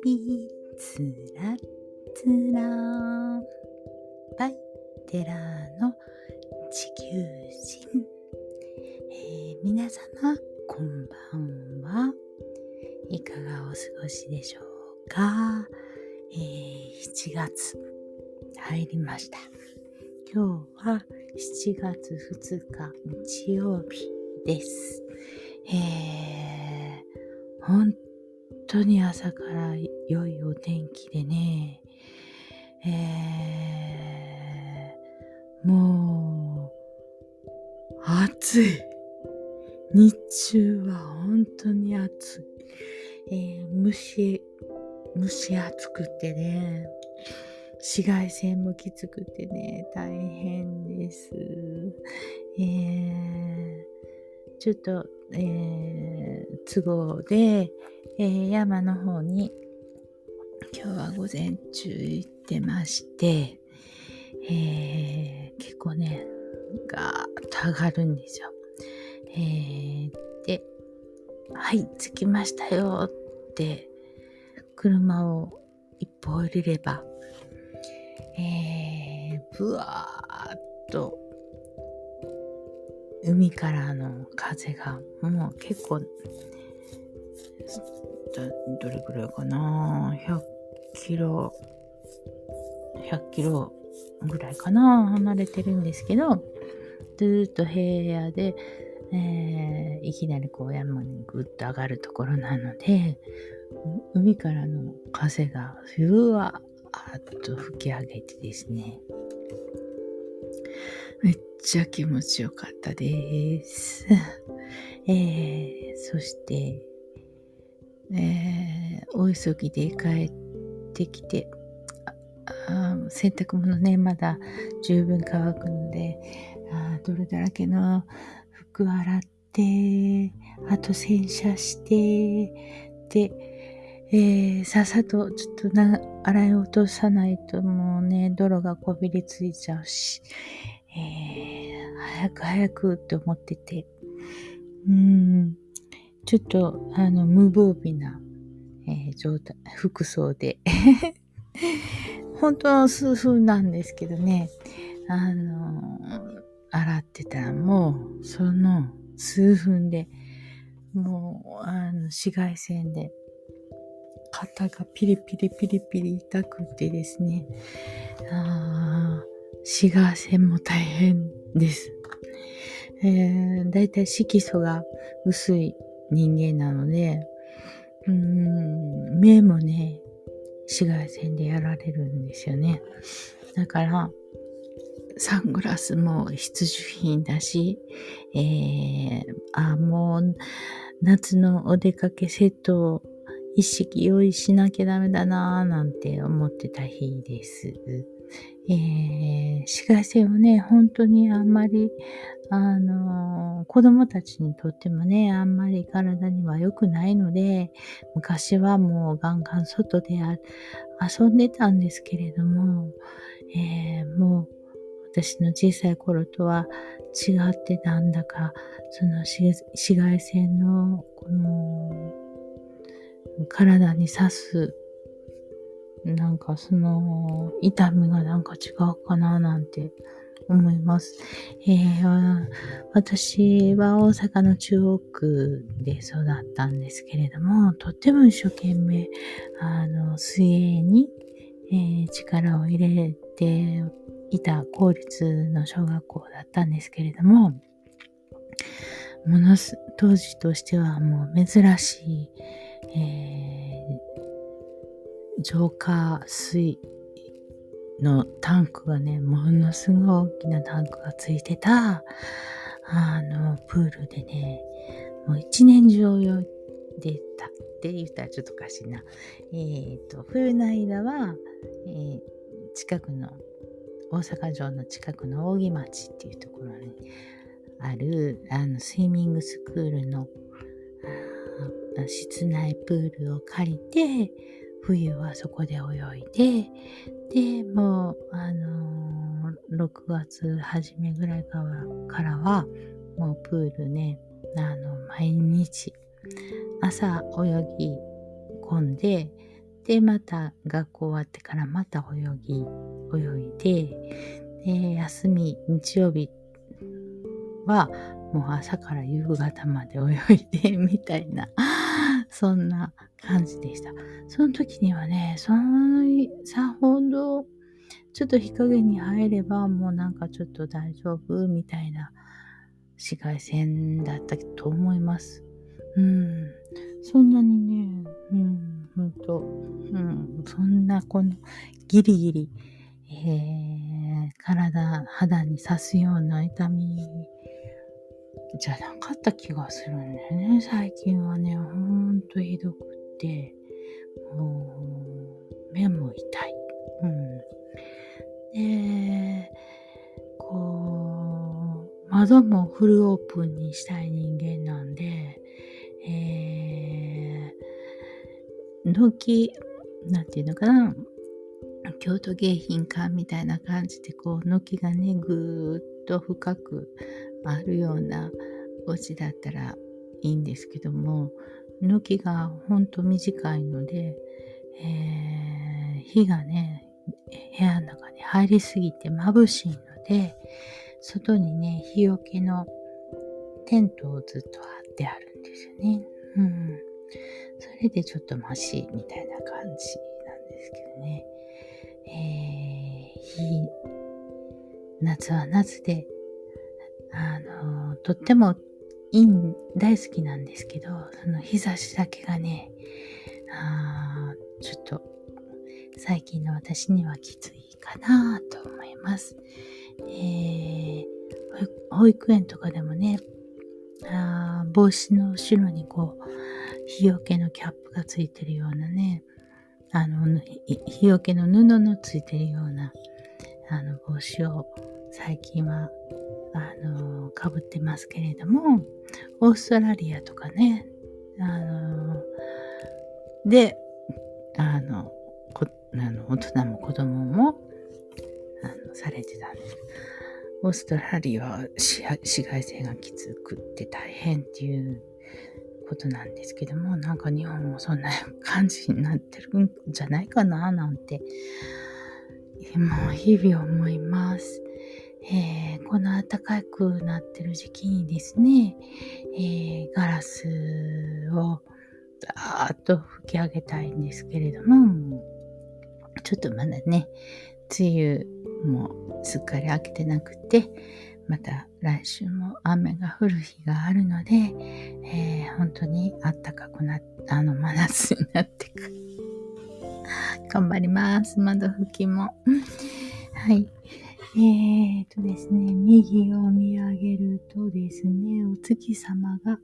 つらつら。バイテラーの地球人、えー、皆様こんばんは。いかがお過ごしでしょうか、えー、7月入りました。今日は7月2日日曜日です。えー、本当に朝から良いお天気でね、えー、もう、暑い。日中は本当に暑い。えー、蒸し、蒸し暑くてね、紫外線もきつくてね、大変です。えー、ちょっとえー、都合で、えー、山の方に今日は午前中行ってまして、えー、結構ね、ガーッと上がるんですよ。えー、で、はい、着きましたよって、車を一歩降りれば、えー、ぶわーっと海からの風がもう結構どれぐらいかな？100キロ100キロぐらいかな？離れてるんですけどずっと平野で、えー、いきなりこう山にぐっと上がるところなので海からの風がふわーっと吹き上げてですね。めっちゃ気持ちよかったです。えー、そして、えー、お急ぎで帰ってきて、洗濯物ね、まだ十分乾くので、あ泥だらけの服洗って、あと洗車して、で、えー、さっさとちょっとな洗い落とさないともうね、泥がこびりついちゃうし、早く早くって思ってて、うん、ちょっと、あの、無防備な、えー、状態、服装で。本当は数分なんですけどね、あの洗ってたらもう、その数分で、もう、あの、紫外線で、肩がピリピリピリピリ痛くてですね、あ紫外線も大変。です。えー、だいたい色素が薄い人間なので、うん、目もね、紫外線でやられるんですよね。だから、サングラスも必需品だし、えー、あ、もう、夏のお出かけセットを一式用意しなきゃダメだなぁなんて思ってた日です。えー、紫外線はね、本当にあんまり、あのー、子供たちにとってもね、あんまり体には良くないので、昔はもうガンガン外で遊んでたんですけれども、えー、もう私の小さい頃とは違ってなんだか、その紫外線のこの体に刺すなんかその痛みがなんか違うかななんて思います。えー、私は大阪の中央区で育ったんですけれども、とっても一生懸命、あの、水泳に、えー、力を入れていた公立の小学校だったんですけれども、ものす、当時としてはもう珍しい、えー浄化水のタンクがね、ものすごい大きなタンクがついてた、あの、プールでね、もう一年中泳いでたって言ったらちょっとおかしいな。えっ、ー、と、冬の間は、えー、近くの、大阪城の近くの扇町っていうところにある、あの、スイミングスクールの、室内プールを借りて、冬はそこで泳いで、で、もう、あのー、6月初めぐらいからは、もうプールね、あの、毎日、朝泳ぎ込んで、で、また学校終わってからまた泳ぎ、泳いで、で、休み、日曜日はもう朝から夕方まで泳いで、みたいな、そんな感じでした。その時にはね、その、さほど、ちょっと日陰に入ればもうなんかちょっと大丈夫みたいな紫外線だったと思います。うん。そんなにね、うん、ほんと、うん、そんなこのギリギリ、えー、体、肌に刺すような痛みじゃなかった気がするんだよね。最近はね、ほんとひどくって、もう、目も痛い。うん。で、こう、窓もフルオープンにしたい人間なんで、えー、軒、なんていうのかな、京都迎賓館みたいな感じで、こう、軒がね、ぐーっと深くあるようなお家だったらいいんですけども、軒がほんと短いので、えー、火がね、部屋の中に入りすぎて眩しいので、外にね、日よけのテントをずっと張ってあるんですよね。うん。それでちょっとマシみたいな感じなんですけどね。えー、夏は夏で、あの、とってもいい、大好きなんですけど、その日差しだけがね、あちょっと最近の私にはきついかなと思います。えー、保育園とかでもね、あ帽子の後ろにこう、日よけのキャップがついてるようなね、あの、日よけの布のついてるような、あの、帽子を最近は、あの、かぶってますけれども、オーストラリアとかね、あの、で、あのこ、あの大人も子供もあのされてたんです。オーストラリアは紫外線がきつくって大変っていうことなんですけども、なんか日本もそんな感じになってるんじゃないかななんて、もう日々思います。えー、この暖かくなってる時期にですね、えー、ガラスをダーッと吹き上げたいんですけれども、ちょっとまだね、梅雨もすっかり明けてなくて、また来週も雨が降る日があるので、えー、本当にあったかくなっあの、真夏になっていく。頑張ります。窓拭きも。はい。えーとですね、右を見上げるとですね、お月様が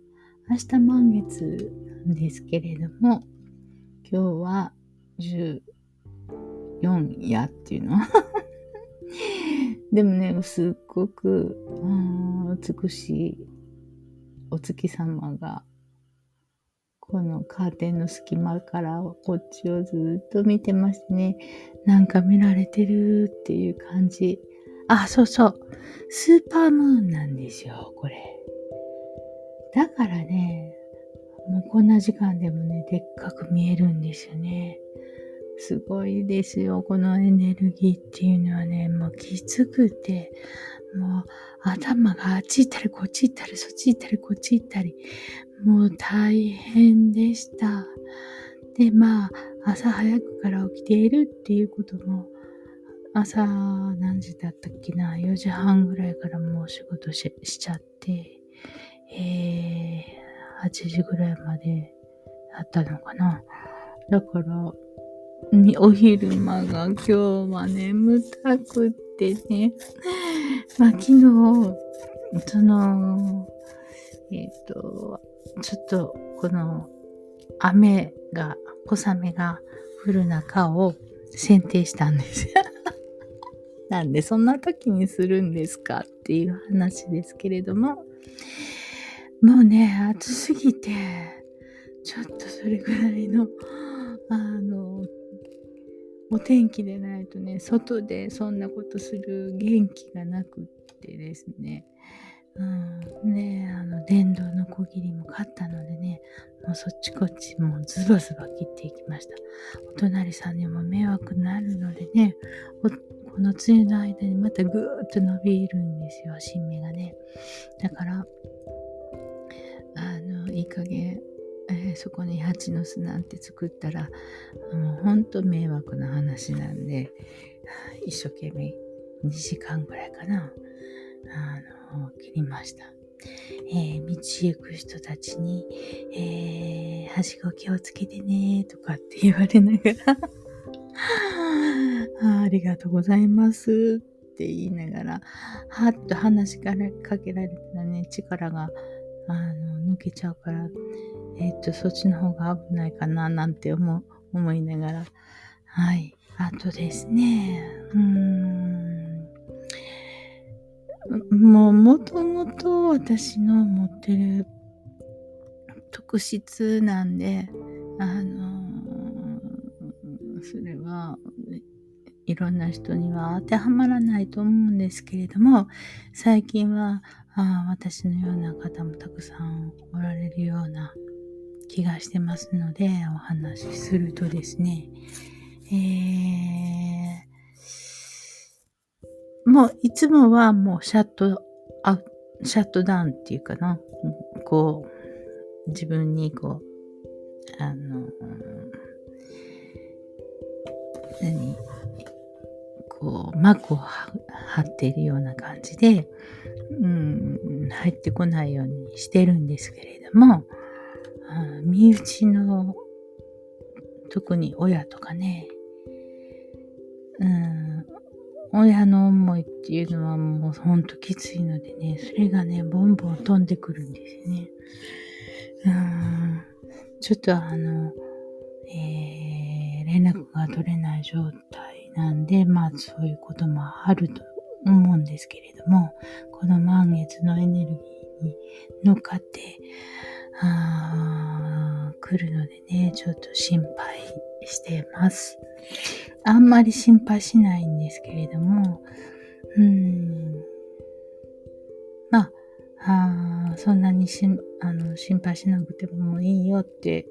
明日満月なんですけれども、今日は10 4やっていうの？でもね、すっごく、うん、美しいお月様が、このカーテンの隙間からこっちをずっと見てますね。なんか見られてるっていう感じ。あ、そうそう。スーパームーンなんですよ、これ。だからね、もうこんな時間でもね、でっかく見えるんですよね。すごいですよ。このエネルギーっていうのはね、もうきつくて、もう頭があっち行ったりこっち行ったりそっち行ったりこっち行ったり、もう大変でした。で、まあ、朝早くから起きているっていうことも、朝何時だったっけな、4時半ぐらいからもう仕事しちゃって、えー、8時ぐらいまでだったのかな？だから、お昼間が今日は眠たくってね。まあ昨日、その、えっ、ー、と、ちょっとこの雨が、小雨が降る中を剪定したんです。なんでそんな時にするんですかっていう話ですけれども、もうね、暑すぎて、ちょっとそれぐらいの、あの、お天気でないとね、外でそんなことする元気がなくってですね、うん、で、あの、電動の小切りも買ったのでね、もうそっちこっちもうズバズバ切っていきました。お隣さんにも迷惑になるのでね、この梅雨の間にまたぐーっと伸びるんですよ、新芽がね。だから、あの、いい加減、えー、そこに蜂の巣なんて作ったら、もうほんと迷惑な話なんで、一生懸命2時間ぐらいかな、あの、切りました。えー、道行く人たちに、えー、はしご気をつけてねとかって言われながらあ、ありがとうございます。って言いながら、はっと話しかけられたらね、力があの抜けちゃうから、えっ、と、そっちの方が危ないかななんて思思いながら、はい。あとですね、うーん、もう、もともと私の持ってる特質なんで、あのそれはいろんな人には当てはまらないと思うんですけれども、最近はあ私のような方もたくさんおられるような気がしてますので、お話しするとですね、えー、もういつもはもうシャットアシャットダウンっていうかな、こう、自分にこう、あの、何？こう、膜を張っているような感じで、うん、入ってこないようにしてるんですけれども、身内の、特に親とかね、うん、親の思いっていうのはもうほんときついのでね、それがね、ボンボン飛んでくるんですよね。うん、ちょっとあの、えー、連絡が取れない状態なんで、まあそういうこともあると思うんですけれども、この満月のエネルギーに乗っかって、あー来るのでね、ちょっと心配してます。あんまり心配しないんですけれども、うん、まあ、あそんなにしあの心配しなくてもいいよって、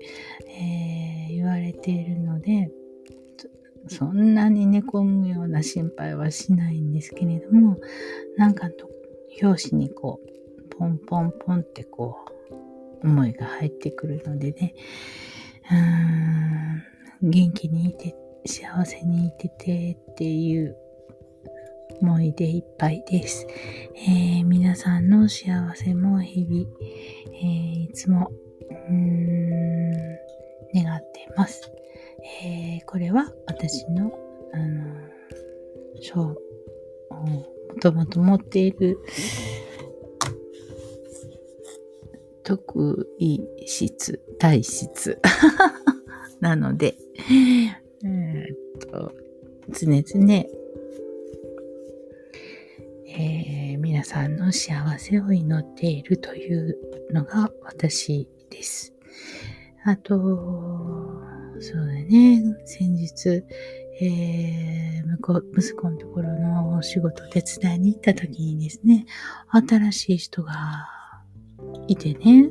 えー、言われているので、そんなに寝込むような心配はしないんですけれども、なんかと、表紙にこう、ポンポンポンってこう、思いが入ってくるのでね、うーん、元気にいて、幸せにいててっていう思いでいっぱいです。えー、皆さんの幸せも日々、えー、いつも、うーん、願っています。えー、これは私の、あの、そう、もともと持っている特異質、体質 なので、えっと、常々、えー、皆さんの幸せを祈っているというのが私です。あと、そうだね。先日、えー、向こう、息子のところのお仕事手伝いに行った時にですね、新しい人がいてね、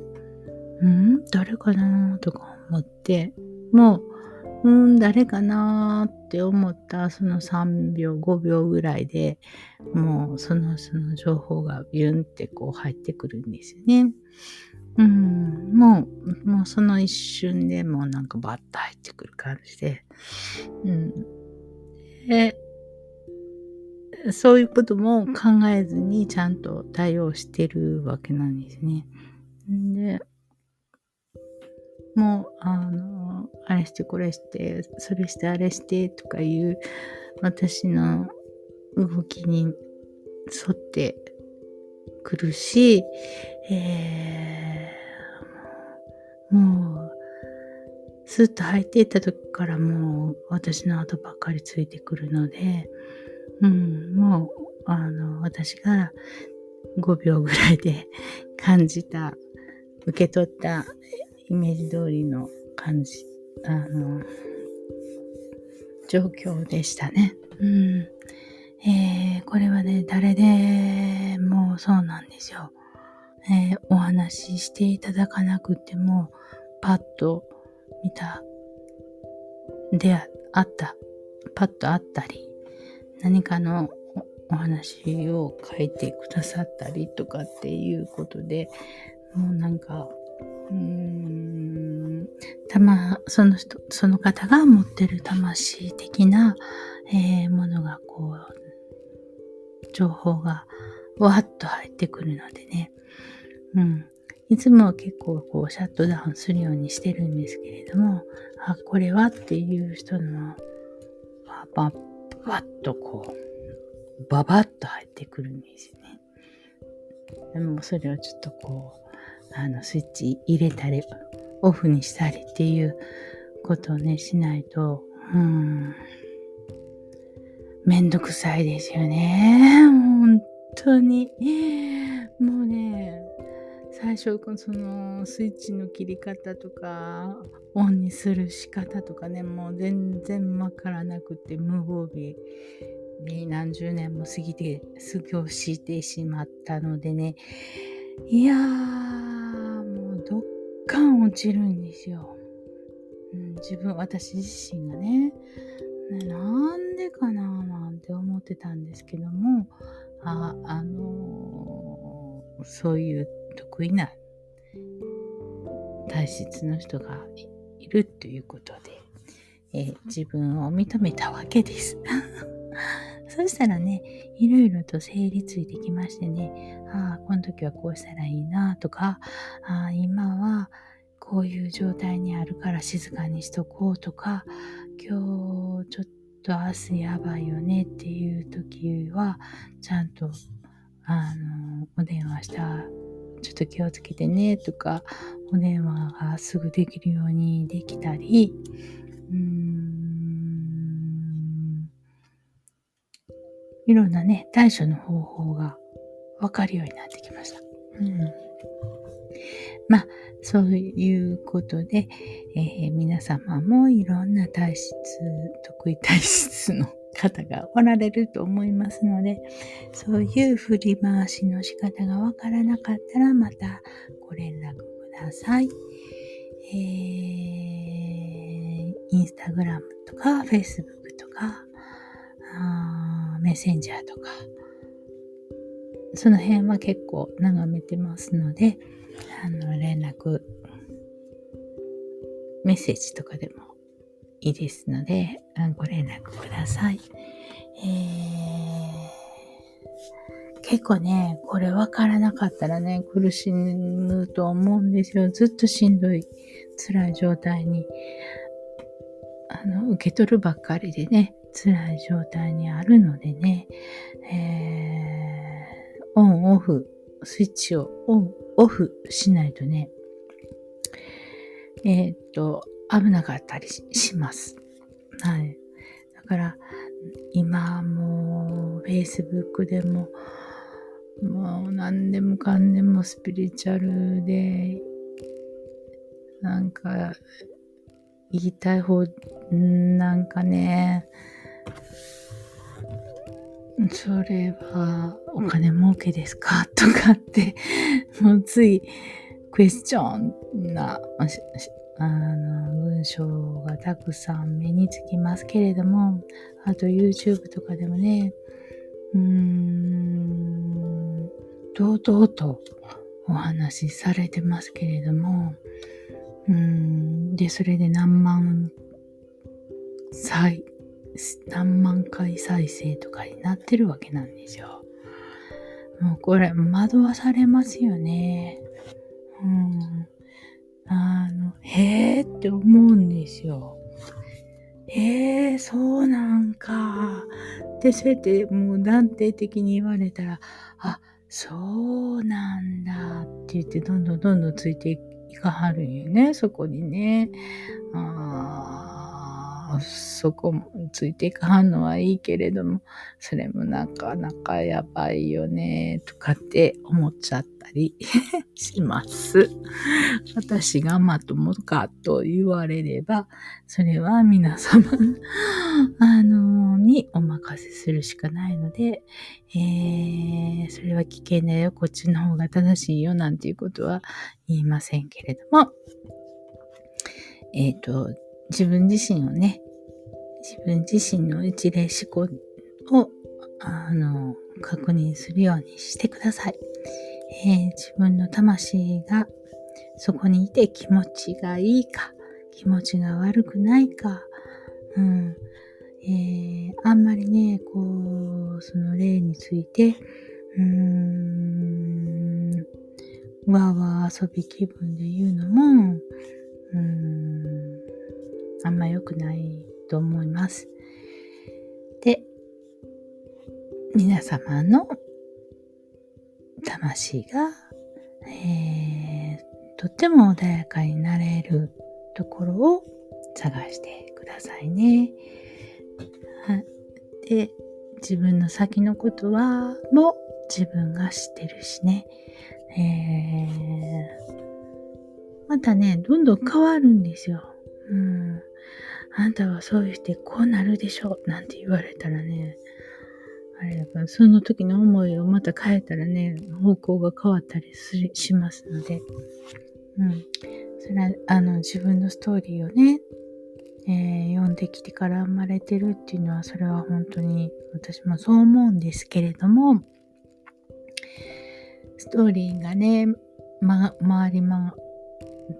うん？誰かなとか思って、もう、うん、誰かなって思ったその3秒、5秒ぐらいでもうそのその情報がビュンってこう入ってくるんですよね。うん、もう、もうその一瞬でもうなんかバッと入ってくる感じで、うん。で、そういうことも考えずにちゃんと対応してるわけなんですね。で、もう、あの、あれしてこれして、それしてあれしてとかいう私の動きに沿ってくるし、えー、もう、スッと入っていった時からもう私の後ばっかりついてくるので、うん、もう、あの、私が5秒ぐらいで感じた、受け取ったイメージ通りの感じ、あの、状況でしたね。うん。えー、これはね、誰でもそうなんですよ。えー、お話ししていただかなくても、パッと見た、であった、パッとあったり、何かのお話を書いてくださったりとかっていうことで、もうなんか、うーん、たま、その人、その方が持ってる魂的な、えー、ものがこう、情報がわっと入ってくるのでね、うん。いつもは結構こうシャットダウンするようにしてるんですけれども、あ、これはっていう人の、ば、ば、ばっとこう、ばばっと入ってくるんですよね。でもそれをちょっとこう、あの、スイッチ入れたり、オフにしたりっていうことをね、しないと、うん、めんどくさいですよね。本当に。もうね、最初そのスイッチの切り方とかオンにする仕方とかねもう全然わからなくて無防備に何十年も過ぎて過ごしてしまったのでねいやーもうどっかん落ちるんですよ、うん、自分私自身がねねなんでかななんて思ってたんですけどもああのー、そういう得意な体質の人がいるということで、えー、自分を認めたわけです。そしたらね、いろいろと整理ついてきましてね、ああ、この時はこうしたらいいなとか、ああ、今はこういう状態にあるから静かにしとこうとか、今日ちょっと明日やばいよねっていう時は、ちゃんと、あの、お電話した。ちょっと気をつけてねとか、お電話がすぐできるようにできたり、うーん、いろんなね、対処の方法がわかるようになってきました。うん、まあ、そういうことで、えー、皆様もいろんな体質、得意体質の方がおられると思いますので、そういう振り回しの仕方がわからなかったらまたご連絡ください。えー、インスタグラムとか、フェイスブックとか、あメッセンジャーとか、その辺は結構眺めてますので、あの、連絡、メッセージとかでもいいですので、ご連絡ください。えー、結構ね、これ分からなかったらね、苦しむと思うんですよ。ずっとしんどい、辛い状態に、あの、受け取るばっかりでね、辛い状態にあるのでね、えー、オンオフ、スイッチをオン、オフしないとね、えー、っと、危なかったりします。はい。だから、今もう、Facebook でも、もう何でもかんでもスピリチュアルで、なんか、言いたい方、なんかね、それはお金儲けですか？とかって、ついクエスチョンなあの、文章がたくさん目につきますけれども、あと YouTube とかでもね、うーん、堂々とお話しされてますけれども、うん、で、それで何万再、何万回再生とかになってるわけなんですよ。もうこれ惑わされますよね。うん。あの、へえって思うんですよ。へえ、そうなんか。で、そうやってもう断定的に言われたら、あ、そうなんだって言って、どんどんどんどんついていかはるんよね、そこにね。ああ、そこもついていかんのはいいけれども、それもなかなかやばいよね、とかって思っちゃったり します。私がまともかと言われれば、それは皆様あのにお任せするしかないので、えー、それは危険だよ、こっちの方が正しいよ、なんていうことは言いませんけれども、えっ、ー、と、自分自身をね、自分自身の一例思考を、あの、確認するようにしてください。えー、自分の魂がそこにいて気持ちがいいか、気持ちが悪くないか、うん、えー、あんまりね、こう、その例について、うーん、わーわー遊び気分で言うのも、うーん、あんま良くないと思います。で、皆様の魂が、えー、とっても穏やかになれるところを探してくださいね。で、自分の先のことは、もう自分が知ってるしね。えー、またね、どんどん変わるんですよ。うん。あんたはそういう人こうなるでしょ？うなんて言われたらね、あれだから、その時の思いをまた変えたらね、方向が変わったりしますので、うん。それは、あの、自分のストーリーをね、えー、読んできてから生まれてるっていうのは、それは本当に私もそう思うんですけれども、ストーリーがね、ま、回りま、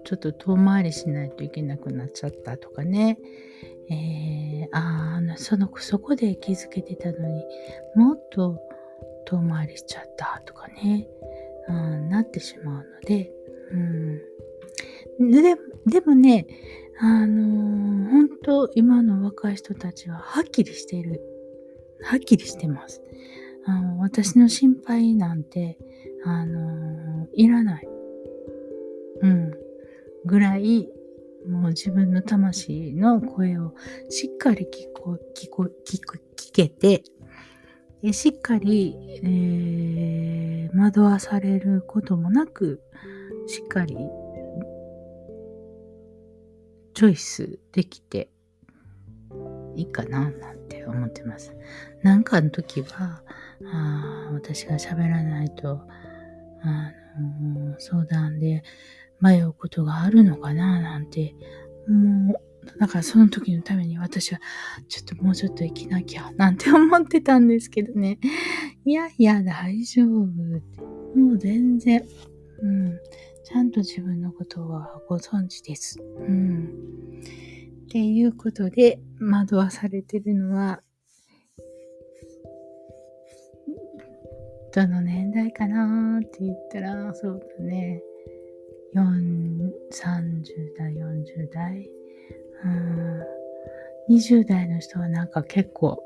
ちょっと遠回りしないといけなくなっちゃったとかね。えー、ああ、その、そこで気づけてたのに、もっと遠回りしちゃったとかね、うん、なってしまうので、うん。で、でもね、あのー、本当今の若い人たちははっきりしてる。はっきりしてます。あの私の心配なんて、あの、いらない。うん。ぐらい、もう自分の魂の声をしっかり聞こ、聞こ、聞く、聞けて、しっかり、えー、惑わされることもなく、しっかり、チョイスできていいかな、なんて思ってます。なんかの時は、あ私が喋らないと、あの、相談で、迷うことがあるのかななんて、もう、だからその時のために私は、ちょっともうちょっと生きなきゃ、なんて思ってたんですけどね。いやいや、大丈夫って。もう全然、うん。ちゃんと自分のことはご存知です。うん。っていうことで、惑わされてるのは、どの年代かなって言ったら、そうだね。30代、40代、うん、20代の人はなんか結構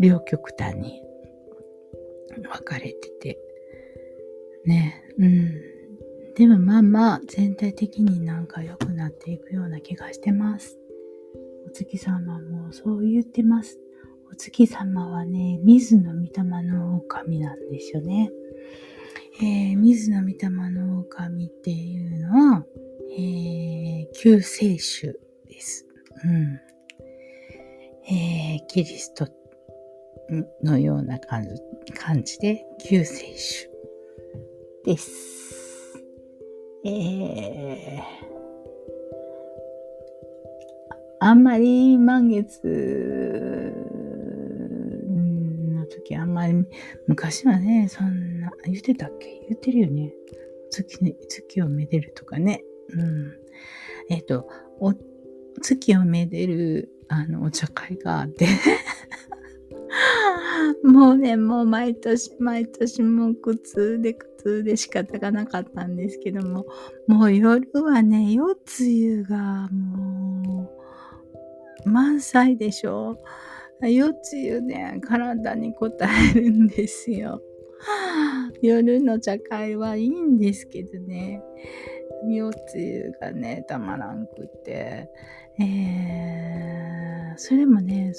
両極端に分かれてて、ね、うん。でもまあまあ全体的になんか良くなっていくような気がしてます。お月様もそう言ってます。お月様はね、水の御霊の狼なんですよね。えー、水の御霊の狼っていうのは、えー、救世主です。うん。えー、キリストのような感じ感じで救世主です。えー、あんまり満月時あんまり、昔はね、そんな、言ってたっけ？言ってるよね。月、月をめでるとかね。うん。えっ、ー、と、お、月をめでる、あの、お茶会があって もうね、もう毎年毎年もう苦痛で苦痛で仕方がなかったんですけども、もう夜はね、夜露がもう満載でしょ。夜露ね、体に応えるんですよ。夜の茶会はいいんですけどね、夜露がね、たまらんくて、えーそれもね、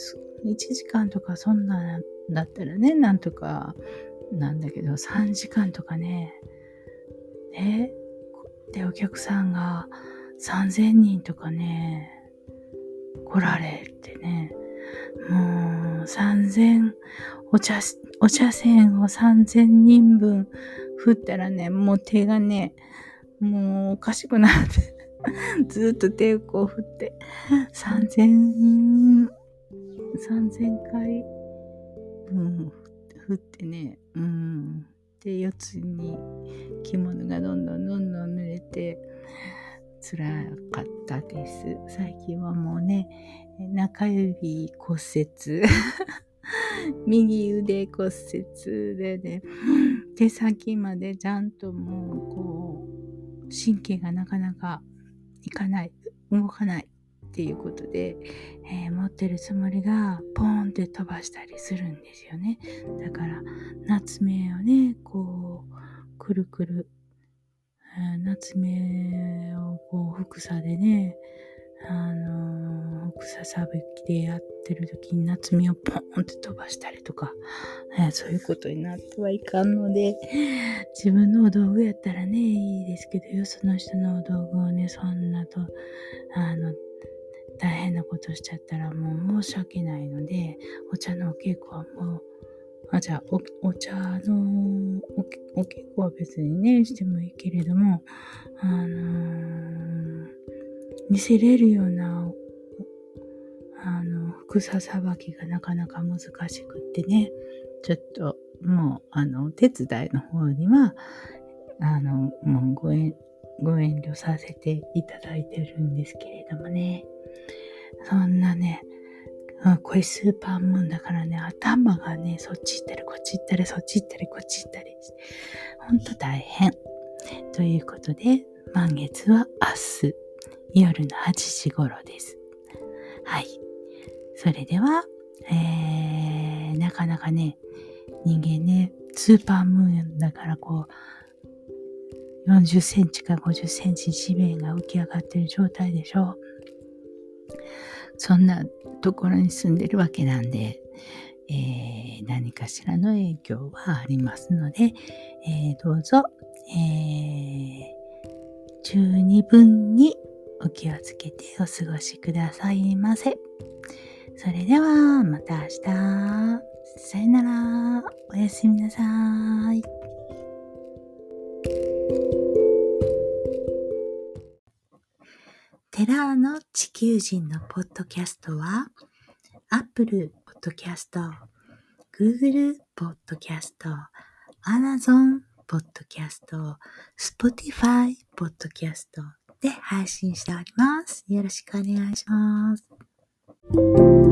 1時間とかそんなんだったらね、なんとかなんだけど、3時間とかね、ね、で、お客さんが3000人とかね、来られてね、もう3000、お茶、お茶筅を3000人分振ったらね、もう手がね、もうおかしくなって ずっと手をこう振って、3000、3000回、うん、振ってね、うん。で、四つに着物がどんどんどんどん濡れて、辛かったです。最近はもうね、中指骨折。右腕骨折でね、手先までちゃんともうこう、神経がなかなかいかない、動かないっていうことで、えー、持ってるつもりがポーンって飛ばしたりするんですよね。だから夏目をね、こう、くるくる、夏目をこう、ふさでね、あのー、草さぶきでやってる時に夏目をポンって飛ばしたりとか、え、そういうことになってはいかんので、自分の道具やったらね、いいですけど、よその人の道具をね、そんなと、あの、大変なことしちゃったらもう申し訳ないので、お茶のお稽古はもう、あ、じゃあお、お茶のおお稽古は別にね、してもいいけれども、あのー、見せれるような、あの、草さばきがなかなか難しくってね、ちょっと、もう、あの、お手伝いの方には、あの、もうご遠、ご遠慮させていただいてるんですけれどもね。そんなね、うん、これスーパームーンだからね、頭がね、そっち行ったり、こっち行ったり、そっち行ったり、こっち行ったりして、ほんと大変。ということで、満月は明日、夜の8時頃です。はい。それでは、えー、なかなかね、人間ね、スーパームーンだからこう、40センチか50センチ地面が浮き上がってる状態でしょう。そんなところに住んでるわけなんで、えー、何かしらの影響はありますので、えー、どうぞ、えー、十二分にお気をつけてお過ごしくださいませ。それでは、また明日。さよなら。おやすみなさい。テラーの地球人のポッドキャストは、Apple Podcast、Google Podcast、Amazon Podcast、Spotify Podcast で配信しております。よろしくお願いします。